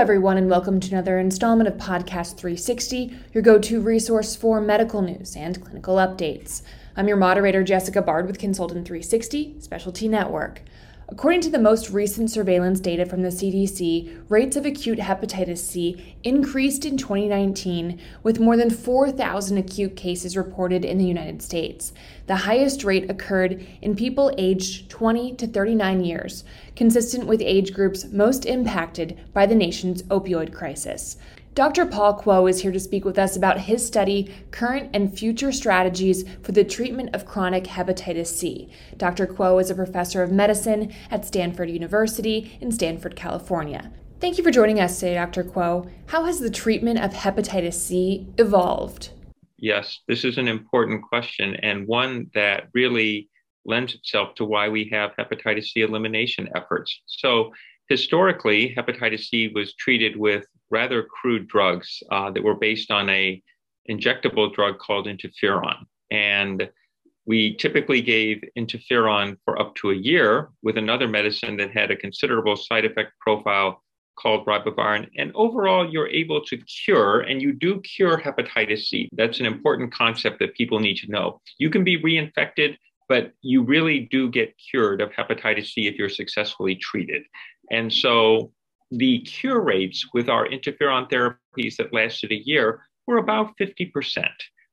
everyone, and welcome to another installment of Podcast 360, your go to resource for medical news and clinical updates. I'm your moderator, Jessica Bard with Consultant 360 Specialty Network. According to the most recent surveillance data from the CDC, rates of acute hepatitis C increased in 2019, with more than 4,000 acute cases reported in the United States. The highest rate occurred in people aged 20 to 39 years, consistent with age groups most impacted by the nation's opioid crisis. Dr. Paul Kwo is here to speak with us about his study, current and future strategies for the treatment of chronic hepatitis C. Dr. Kwo is a professor of medicine at Stanford University in Stanford, California. Thank you for joining us today, Dr. Kwo. How has the treatment of hepatitis C evolved? Yes, this is an important question and one that really lends itself to why we have hepatitis C elimination efforts. So, historically, hepatitis C was treated with rather crude drugs uh, that were based on a injectable drug called interferon. And we typically gave interferon for up to a year with another medicine that had a considerable side effect profile called ribavirin. And overall, you're able to cure, and you do cure hepatitis C. That's an important concept that people need to know. You can be reinfected, but you really do get cured of hepatitis C if you're successfully treated. And so the cure rates with our interferon therapies that lasted a year were about 50%.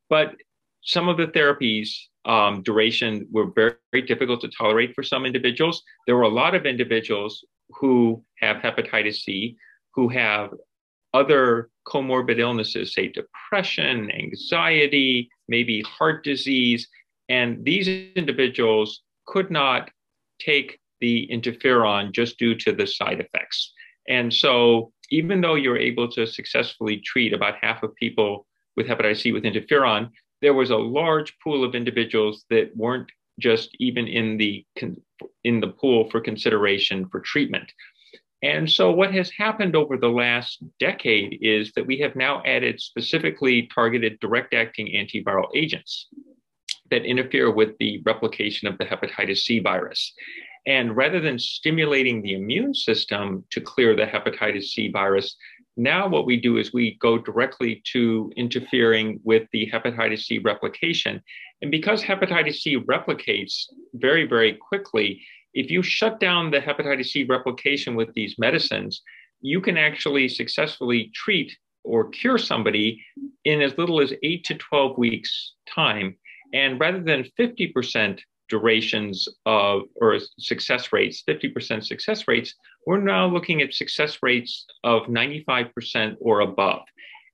But some of the therapies um, duration were very, very difficult to tolerate for some individuals. There were a lot of individuals who have hepatitis C who have other comorbid illnesses, say depression, anxiety, maybe heart disease. And these individuals could not take the interferon just due to the side effects. And so, even though you're able to successfully treat about half of people with hepatitis C with interferon, there was a large pool of individuals that weren't just even in the in the pool for consideration for treatment. And so, what has happened over the last decade is that we have now added specifically targeted direct acting antiviral agents that interfere with the replication of the hepatitis C virus. And rather than stimulating the immune system to clear the hepatitis C virus, now what we do is we go directly to interfering with the hepatitis C replication. And because hepatitis C replicates very, very quickly, if you shut down the hepatitis C replication with these medicines, you can actually successfully treat or cure somebody in as little as eight to 12 weeks' time. And rather than 50% durations of or success rates, 50% success rates, we're now looking at success rates of 95% or above.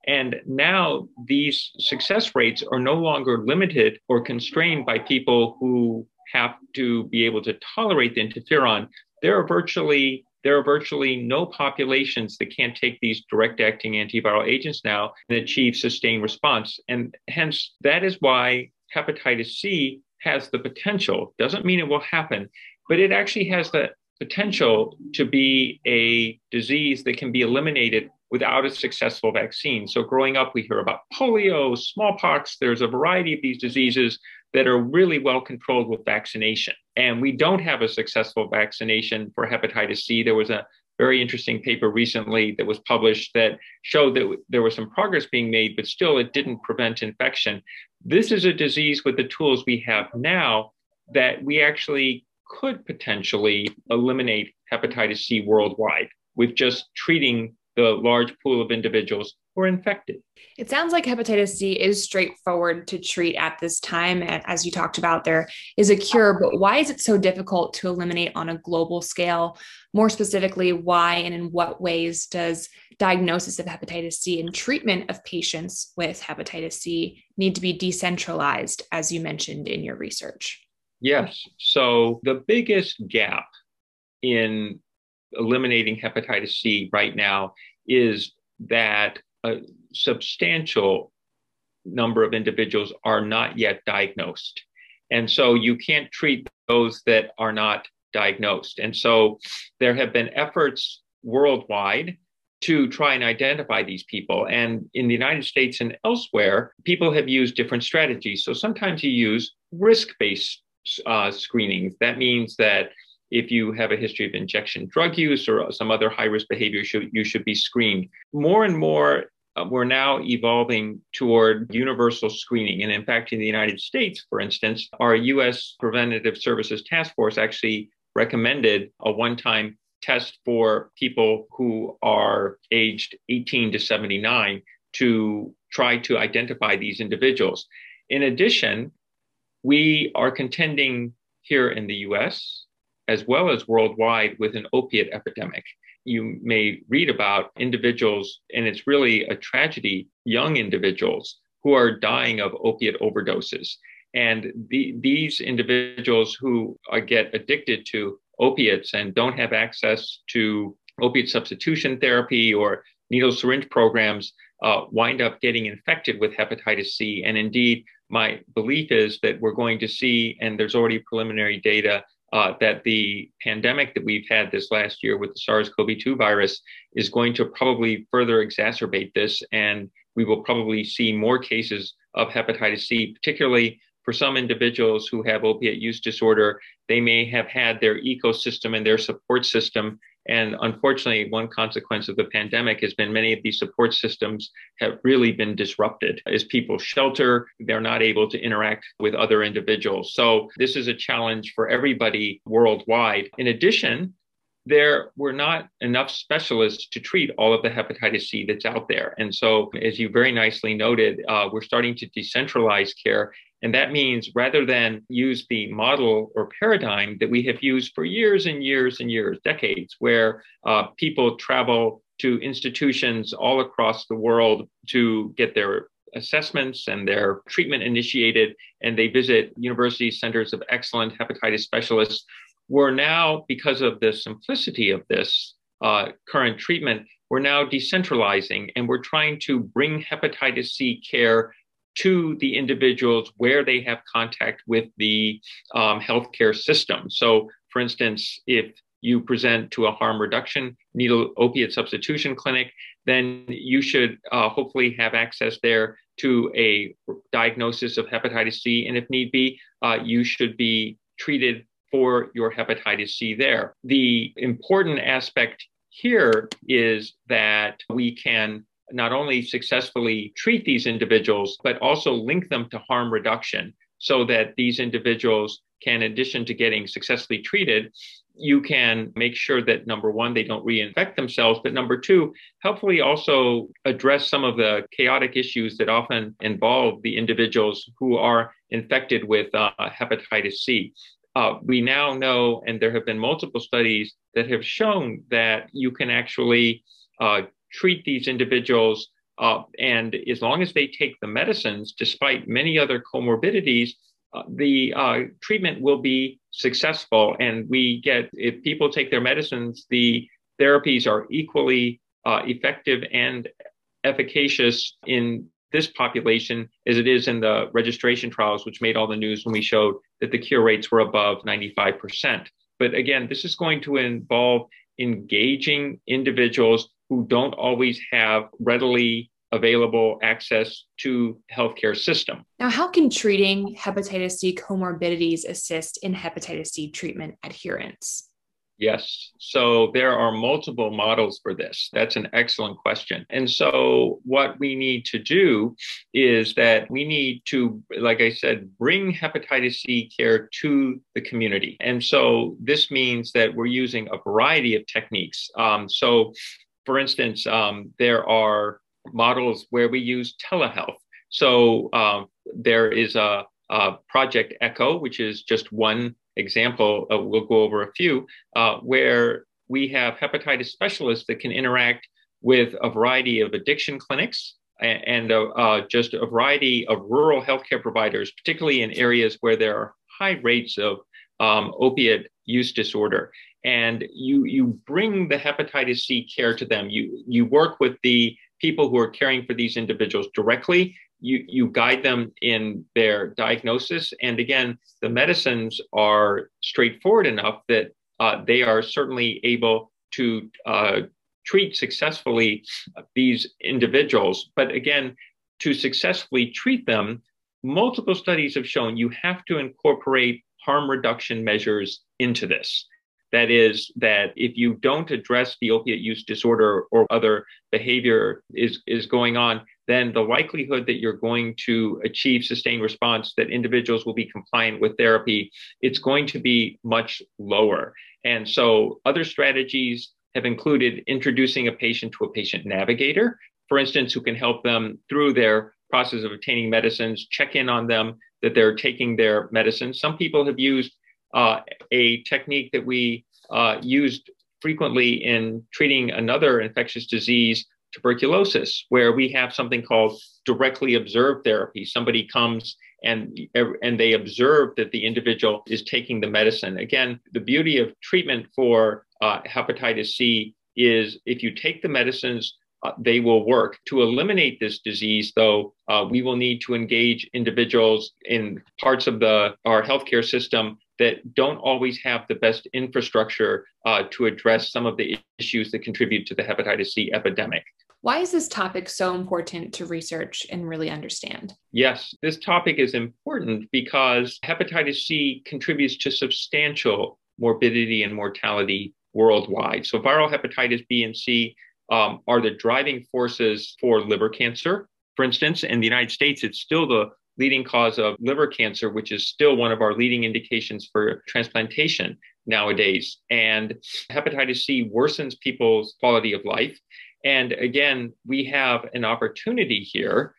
And now these success rates are no longer limited or constrained by people who have to be able to tolerate the interferon. There are virtually there are virtually no populations that can't take these direct acting antiviral agents now and achieve sustained response. And hence, that is why hepatitis C has the potential, doesn't mean it will happen, but it actually has the potential to be a disease that can be eliminated without a successful vaccine. So, growing up, we hear about polio, smallpox. There's a variety of these diseases that are really well controlled with vaccination. And we don't have a successful vaccination for hepatitis C. There was a very interesting paper recently that was published that showed that there was some progress being made, but still it didn't prevent infection. This is a disease with the tools we have now that we actually could potentially eliminate hepatitis C worldwide with just treating the large pool of individuals who are infected. It sounds like hepatitis C is straightforward to treat at this time. And as you talked about, there is a cure, but why is it so difficult to eliminate on a global scale? More specifically, why and in what ways does diagnosis of hepatitis C and treatment of patients with hepatitis C need to be decentralized, as you mentioned in your research? Yes. So the biggest gap in eliminating hepatitis C right now is that a substantial number of individuals are not yet diagnosed. And so you can't treat those that are not diagnosed. And so there have been efforts worldwide to try and identify these people. And in the United States and elsewhere, people have used different strategies. So sometimes you use risk based uh, screenings. That means that if you have a history of injection drug use or some other high risk behavior, you should, you should be screened. More and more, uh, we're now evolving toward universal screening. And in fact, in the United States, for instance, our US Preventative Services Task Force actually recommended a one time test for people who are aged 18 to 79 to try to identify these individuals. In addition, we are contending here in the US as well as worldwide with an opiate epidemic. You may read about individuals, and it's really a tragedy, young individuals who are dying of opiate overdoses. And the, these individuals who get addicted to opiates and don't have access to opiate substitution therapy or needle syringe programs uh, wind up getting infected with hepatitis C. And indeed, my belief is that we're going to see, and there's already preliminary data, uh, that the pandemic that we've had this last year with the SARS CoV 2 virus is going to probably further exacerbate this. And we will probably see more cases of hepatitis C, particularly for some individuals who have opiate use disorder, they may have had their ecosystem and their support system. And unfortunately, one consequence of the pandemic has been many of these support systems have really been disrupted. As people shelter, they're not able to interact with other individuals. So, this is a challenge for everybody worldwide. In addition, there were not enough specialists to treat all of the hepatitis C that's out there. And so, as you very nicely noted, uh, we're starting to decentralize care and that means rather than use the model or paradigm that we have used for years and years and years, decades, where uh, people travel to institutions all across the world to get their assessments and their treatment initiated, and they visit university centers of excellent hepatitis specialists. We're now, because of the simplicity of this uh, current treatment, we're now decentralizing and we're trying to bring hepatitis C care to the individuals where they have contact with the um, healthcare system. So, for instance, if you present to a harm reduction needle opiate substitution clinic, then you should uh, hopefully have access there to a diagnosis of hepatitis C. And if need be, uh, you should be treated for your hepatitis C there. The important aspect here is that we can not only successfully treat these individuals, but also link them to harm reduction so that these individuals can, in addition to getting successfully treated, you can make sure that number one, they don't reinfect themselves, but number two, helpfully also address some of the chaotic issues that often involve the individuals who are infected with uh, hepatitis C. Uh, we now know, and there have been multiple studies that have shown that you can actually uh, treat these individuals. Uh, and as long as they take the medicines, despite many other comorbidities, uh, the uh, treatment will be successful. And we get, if people take their medicines, the therapies are equally uh, effective and efficacious in this population as it is in the registration trials, which made all the news when we showed that the cure rates were above 95%. But again, this is going to involve engaging individuals who don't always have readily available access to healthcare system. Now, how can treating hepatitis C comorbidities assist in hepatitis C treatment adherence? Yes. So there are multiple models for this. That's an excellent question. And so what we need to do is that we need to, like I said, bring hepatitis C care to the community. And so this means that we're using a variety of techniques. Um, so for instance, um, there are models where we use telehealth. So um, there is a, a, project Echo, which is just one example. Uh, we'll go over a few uh, where we have hepatitis specialists that can interact with a variety of addiction clinics and, and uh, uh, just a variety of rural healthcare providers, particularly in areas where there are high rates of um, opiate use disorder and you you bring the hepatitis C care to them. You you work with the people who are caring for these individuals directly. You you guide them in their diagnosis, and again, the medicines are straightforward enough that uh, they are certainly able to uh, treat successfully these individuals. But again, to successfully treat them, multiple studies have shown you have to incorporate harm reduction measures into this That is, that if you don't address the opiate use disorder or other behavior is, is going on, then the likelihood that you're going to achieve sustained response, that individuals will be compliant with therapy, it's going to be much lower. And so other strategies have included introducing a patient to a patient navigator, for instance, who can help them through their process of obtaining medicines, check in on them that they're taking their medicines. Some people have used a technique that we uh, used frequently in treating another infectious disease, tuberculosis, where we have something called directly observed therapy. Somebody comes and, and they observe that the individual is taking the medicine. Again, the beauty of treatment for uh, hepatitis C is if you take the medicines, uh, they will work. To eliminate this disease, though, uh, we will need to engage individuals in parts of the our healthcare system that don't always have the best infrastructure uh, to address some of the issues that contribute to the hepatitis C epidemic. Why is this topic so important to research and really understand? Yes, this topic is important because hepatitis C contributes to substantial morbidity and mortality worldwide. So, viral hepatitis B and C um, are the driving forces for liver cancer. For instance, in the United States, it's still the leading cause of liver cancer, which is still one of our leading indications for transplantation nowadays. And hepatitis C worsens people's quality of life. And again, we have an opportunity here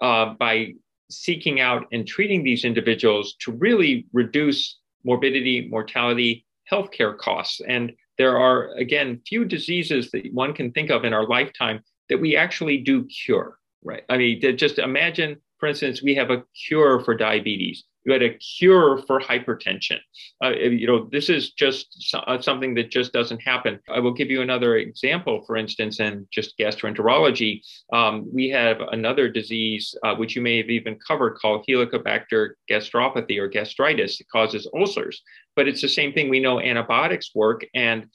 uh, by seeking out and treating these individuals to really reduce morbidity, mortality, healthcare costs. And there are, again, few diseases that one can think of in our lifetime that we actually do cure, right? I mean, just imagine for instance, we have a cure for diabetes. You had a cure for hypertension. Uh, you know, this is just so, uh, something that just doesn't happen. I will give you another example, for instance, in just gastroenterology. Um, we have another disease, uh, which you may have even covered, called Helicobacter gastropathy or gastritis. It causes ulcers, but it's the same thing. We know antibiotics work, and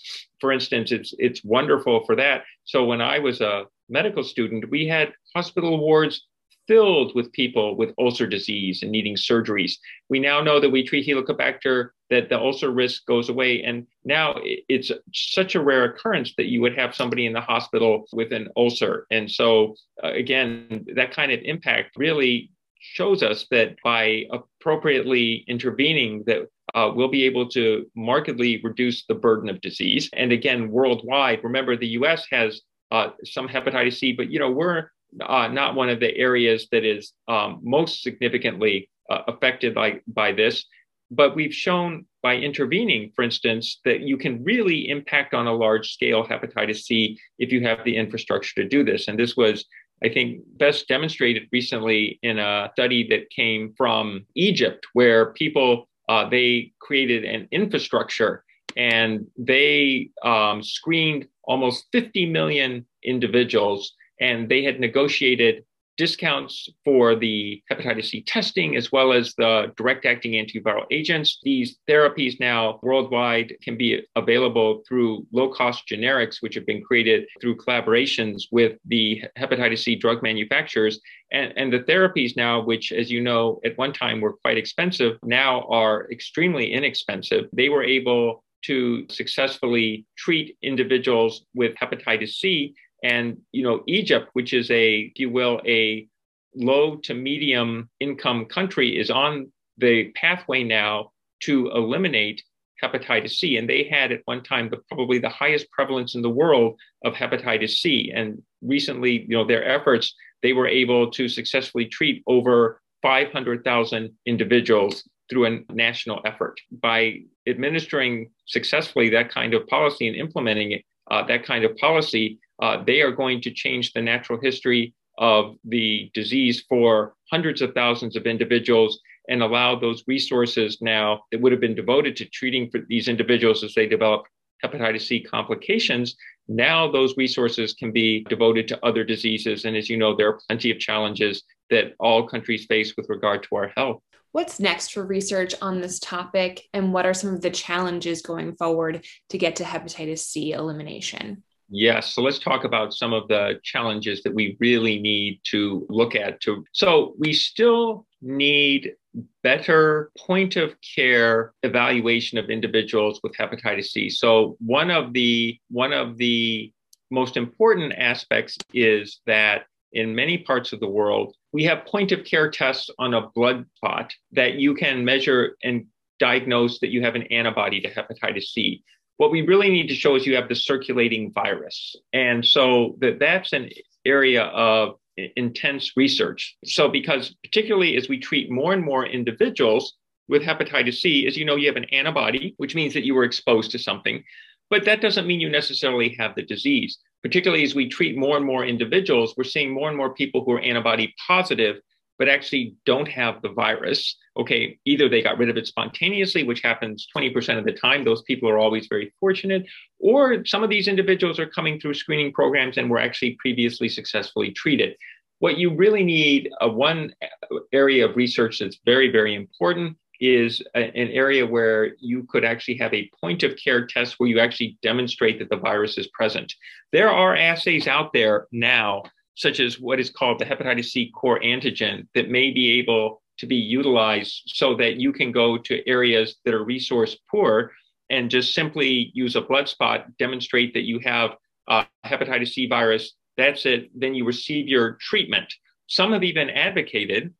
for instance, it's it's wonderful for that. So when I was a medical student, we had hospital wards filled with people with ulcer disease and needing surgeries. We now know that we treat Helicobacter, that the ulcer risk goes away. And now it's such a rare occurrence that you would have somebody in the hospital with an ulcer. And so, uh, again, that kind of impact really shows us that by appropriately intervening, that uh, we'll be able to markedly reduce the burden of disease. And again, worldwide, remember the U.S. has uh, some hepatitis C, but you know we're uh, not one of the areas that is um, most significantly uh, affected by, by this. But we've shown by intervening, for instance, that you can really impact on a large scale hepatitis C if you have the infrastructure to do this. And this was, I think, best demonstrated recently in a study that came from Egypt, where people uh, they created an infrastructure and they um, screened almost 50 million individuals and they had negotiated discounts for the hepatitis C testing as well as the direct acting antiviral agents. These therapies now worldwide can be available through low cost generics, which have been created through collaborations with the hepatitis C drug manufacturers. And, and the therapies now, which, as you know, at one time were quite expensive, now are extremely inexpensive. They were able to successfully treat individuals with hepatitis C and you know, Egypt, which is a, if you will, a low to medium income country, is on the pathway now to eliminate hepatitis C. And they had at one time the, probably the highest prevalence in the world of hepatitis C. And recently, you know, their efforts, they were able to successfully treat over 500,000 individuals through a national effort. By administering successfully that kind of policy and implementing it, uh, that kind of policy, uh, they are going to change the natural history of the disease for hundreds of thousands of individuals and allow those resources now that would have been devoted to treating for these individuals as they develop hepatitis C complications. Now those resources can be devoted to other diseases. And as you know, there are plenty of challenges that all countries face with regard to our health. What's next for research on this topic, and what are some of the challenges going forward to get to hepatitis C elimination? Yes. So let's talk about some of the challenges that we really need to look at. To so we still need better point of care evaluation of individuals with hepatitis C. So one of the one of the most important aspects is that in many parts of the world, we have point of care tests on a blood clot that you can measure and diagnose that you have an antibody to hepatitis C. What we really need to show is you have the circulating virus. And so that that's an area of intense research. So because particularly as we treat more and more individuals with hepatitis C, as you know, you have an antibody, which means that you were exposed to something. But that doesn't mean you necessarily have the disease. Particularly as we treat more and more individuals, we're seeing more and more people who are antibody positive but actually don't have the virus. Okay, either they got rid of it spontaneously, which happens 20% of the time. Those people are always very fortunate. Or some of these individuals are coming through screening programs and were actually previously successfully treated. What you really need, uh, one area of research that's very, very important is a, an area where you could actually have a point of care test where you actually demonstrate that the virus is present. There are assays out there now such as what is called the hepatitis C core antigen, that may be able to be utilized so that you can go to areas that are resource poor and just simply use a blood spot, demonstrate that you have hepatitis C virus. That's it. Then you receive your treatment. Some have even advocated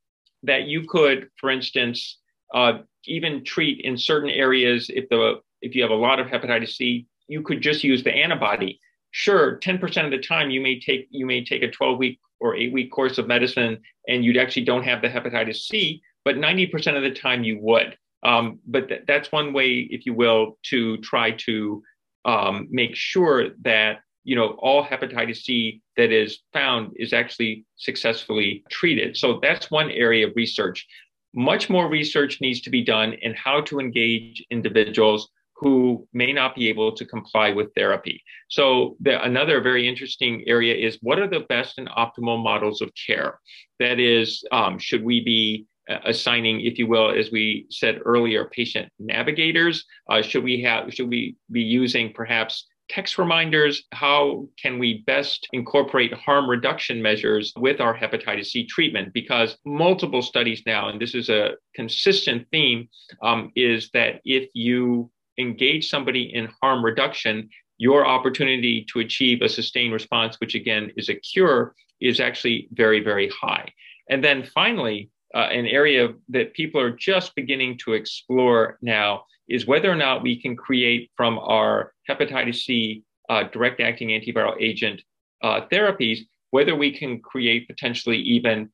that you could, for instance, uh, even treat in certain areas if the if you have a lot of hepatitis C, you could just use the antibody sure 10% of the time you may take you may take a 12 week or 8 week course of medicine and you actually don't have the hepatitis c but 90% of the time you would. Um, but th- that's one way if you will to try to um, make sure that you know all hepatitis c that is found is actually successfully treated. So that's one area of research. Much more research needs to be done in how to engage individuals who may not be able to comply with therapy. So, the, another very interesting area is what are the best and optimal models of care? That is, um, should we be uh, assigning, if you will, as we said earlier, patient navigators? Uh, should we have? Should we be using perhaps text reminders? How can we best incorporate harm reduction measures with our hepatitis C treatment? Because multiple studies now, and this is a consistent theme, um, is that if you engage somebody in harm reduction, your opportunity to achieve a sustained response, which again is a cure, is actually very, very high. And then finally, uh, an area that people are just beginning to explore now is whether or not we can create from our hepatitis C uh, direct acting antiviral agent uh, therapies, whether we can create potentially even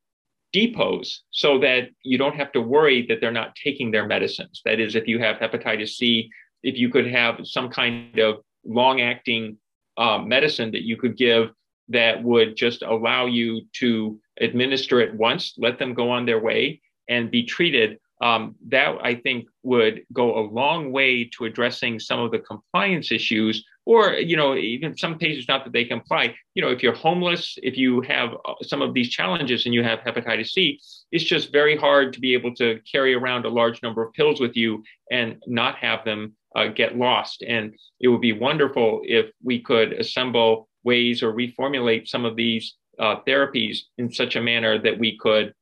depots so that you don't have to worry that they're not taking their medicines. That is, if you have hepatitis C if you could have some kind of long acting uh, medicine that you could give that would just allow you to administer it once, let them go on their way and be treated. Um, that I think would go a long way to addressing some of the compliance issues, or you know, even some patients not that they comply. You know, if you're homeless, if you have uh, some of these challenges and you have hepatitis C, it's just very hard to be able to carry around a large number of pills with you and not have them uh, get lost. And it would be wonderful if we could assemble ways or reformulate some of these uh, therapies in such a manner that we could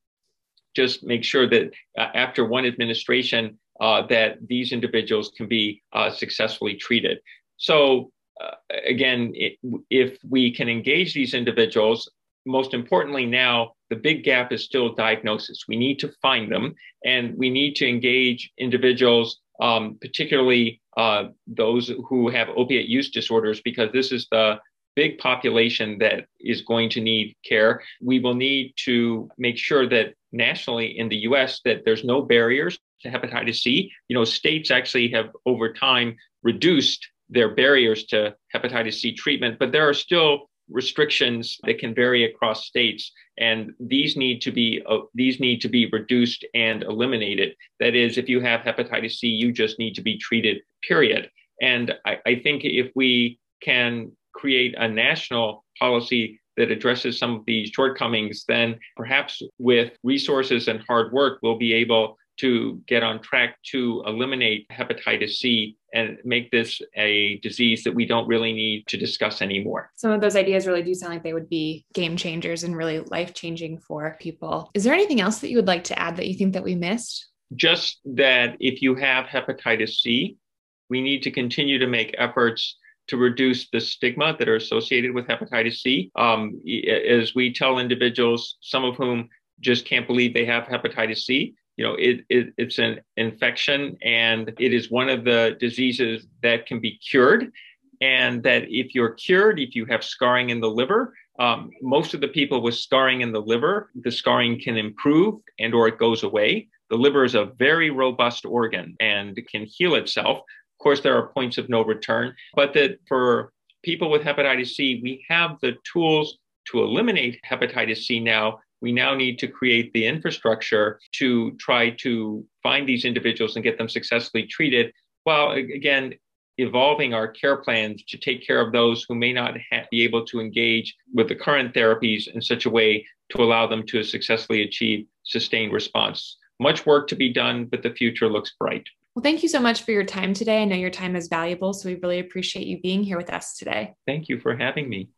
just make sure that uh, after one administration, uh, that these individuals can be uh, successfully treated. So uh, again, it, if we can engage these individuals, most importantly now, the big gap is still diagnosis. We need to find them and we need to engage individuals um, particularly uh, those who have opiate use disorders, because this is the big population that is going to need care. We will need to make sure that nationally in the US that there's no barriers to hepatitis C. You know, states actually have over time reduced their barriers to hepatitis C treatment, but there are still restrictions that can vary across states. And these need to be uh, these need to be reduced and eliminated. That is if you have hepatitis c you just need to be treated period. And I, I think if we can create a national policy that addresses some of these shortcomings then perhaps with resources and hard work we'll be able to get on track to eliminate hepatitis C and make this a disease that we don't really need to discuss anymore. Some of those ideas really do sound like they would be game changers and really life changing for people. Is there anything else that you would like to add that you think that we missed? Just that if you have hepatitis C, we need to continue to make efforts to reduce the stigma that are associated with hepatitis C. Um, as we tell individuals, some of whom just can't believe they have hepatitis C, you know, it, it, it's an infection and it is one of the diseases that can be cured. And that if you're cured, if you have scarring in the liver, um, most of the people with scarring in the liver, the scarring can improve and or it goes away. The liver is a very robust organ and can heal itself. Of course, there are points of no return, but that for people with hepatitis C, we have the tools to eliminate hepatitis C now we now need to create the infrastructure to try to find these individuals and get them successfully treated while again evolving our care plans to take care of those who may not ha- be able to engage with the current therapies in such a way to allow them to successfully achieve sustained response. Much work to be done, but the future looks bright. Well, thank you so much for your time today. I know your time is valuable, so we really appreciate you being here with us today. Thank you for having me.